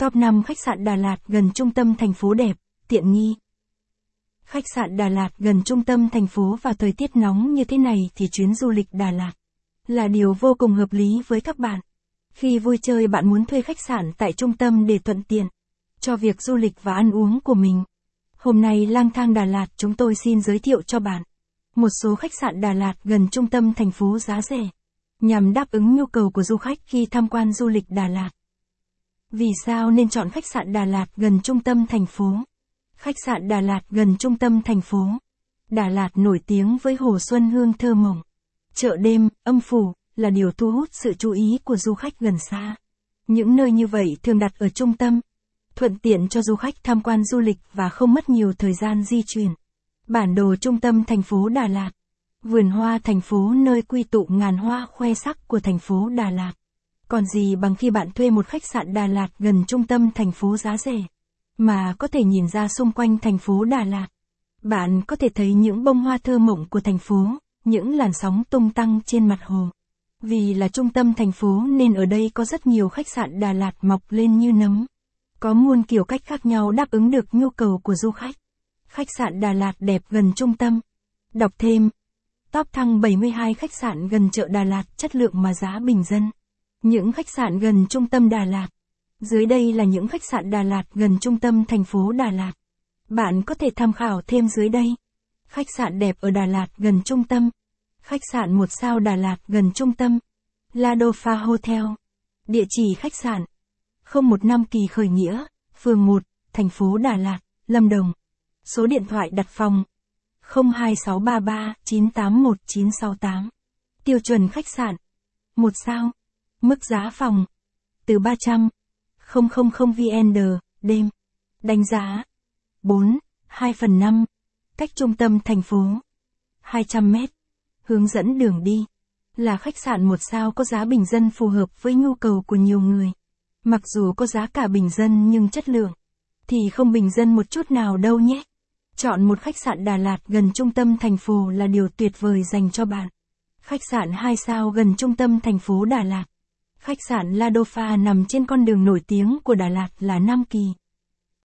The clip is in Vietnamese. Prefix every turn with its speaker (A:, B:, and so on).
A: Top 5 khách sạn Đà Lạt gần trung tâm thành phố đẹp, tiện nghi. Khách sạn Đà Lạt gần trung tâm thành phố và thời tiết nóng như thế này thì chuyến du lịch Đà Lạt là điều vô cùng hợp lý với các bạn. Khi vui chơi bạn muốn thuê khách sạn tại trung tâm để thuận tiện cho việc du lịch và ăn uống của mình. Hôm nay lang thang Đà Lạt chúng tôi xin giới thiệu cho bạn một số khách sạn Đà Lạt gần trung tâm thành phố giá rẻ nhằm đáp ứng nhu cầu của du khách khi tham quan du lịch Đà Lạt. Vì sao nên chọn khách sạn Đà Lạt gần trung tâm thành phố? Khách sạn Đà Lạt gần trung tâm thành phố. Đà Lạt nổi tiếng với hồ xuân hương thơ mộng. Chợ đêm, âm phủ, là điều thu hút sự chú ý của du khách gần xa. Những nơi như vậy thường đặt ở trung tâm, thuận tiện cho du khách tham quan du lịch và không mất nhiều thời gian di chuyển. Bản đồ trung tâm thành phố Đà Lạt. Vườn hoa thành phố nơi quy tụ ngàn hoa khoe sắc của thành phố Đà Lạt. Còn gì bằng khi bạn thuê một khách sạn Đà Lạt gần trung tâm thành phố giá rẻ, mà có thể nhìn ra xung quanh thành phố Đà Lạt. Bạn có thể thấy những bông hoa thơ mộng của thành phố, những làn sóng tung tăng trên mặt hồ. Vì là trung tâm thành phố nên ở đây có rất nhiều khách sạn Đà Lạt mọc lên như nấm. Có muôn kiểu cách khác nhau đáp ứng được nhu cầu của du khách. Khách sạn Đà Lạt đẹp gần trung tâm. Đọc thêm. Top thăng 72 khách sạn gần chợ Đà Lạt chất lượng mà giá bình dân. Những khách sạn gần trung tâm Đà Lạt. Dưới đây là những khách sạn Đà Lạt gần trung tâm thành phố Đà Lạt. Bạn có thể tham khảo thêm dưới đây. Khách sạn đẹp ở Đà Lạt gần trung tâm. Khách sạn một sao Đà Lạt gần trung tâm. Ladofa Hotel. Địa chỉ khách sạn. 015 Kỳ Khởi Nghĩa, phường 1, thành phố Đà Lạt, Lâm Đồng. Số điện thoại đặt phòng 02633 981 968. Tiêu chuẩn khách sạn. Một sao. Mức giá phòng. Từ 300. 000 VN đêm. Đánh giá. 4, 2 phần 5. Cách trung tâm thành phố. 200 mét. Hướng dẫn đường đi. Là khách sạn một sao có giá bình dân phù hợp với nhu cầu của nhiều người. Mặc dù có giá cả bình dân nhưng chất lượng. Thì không bình dân một chút nào đâu nhé. Chọn một khách sạn Đà Lạt gần trung tâm thành phố là điều tuyệt vời dành cho bạn. Khách sạn 2 sao gần trung tâm thành phố Đà Lạt. Khách sạn La Dofa nằm trên con đường nổi tiếng của Đà Lạt là Nam Kỳ.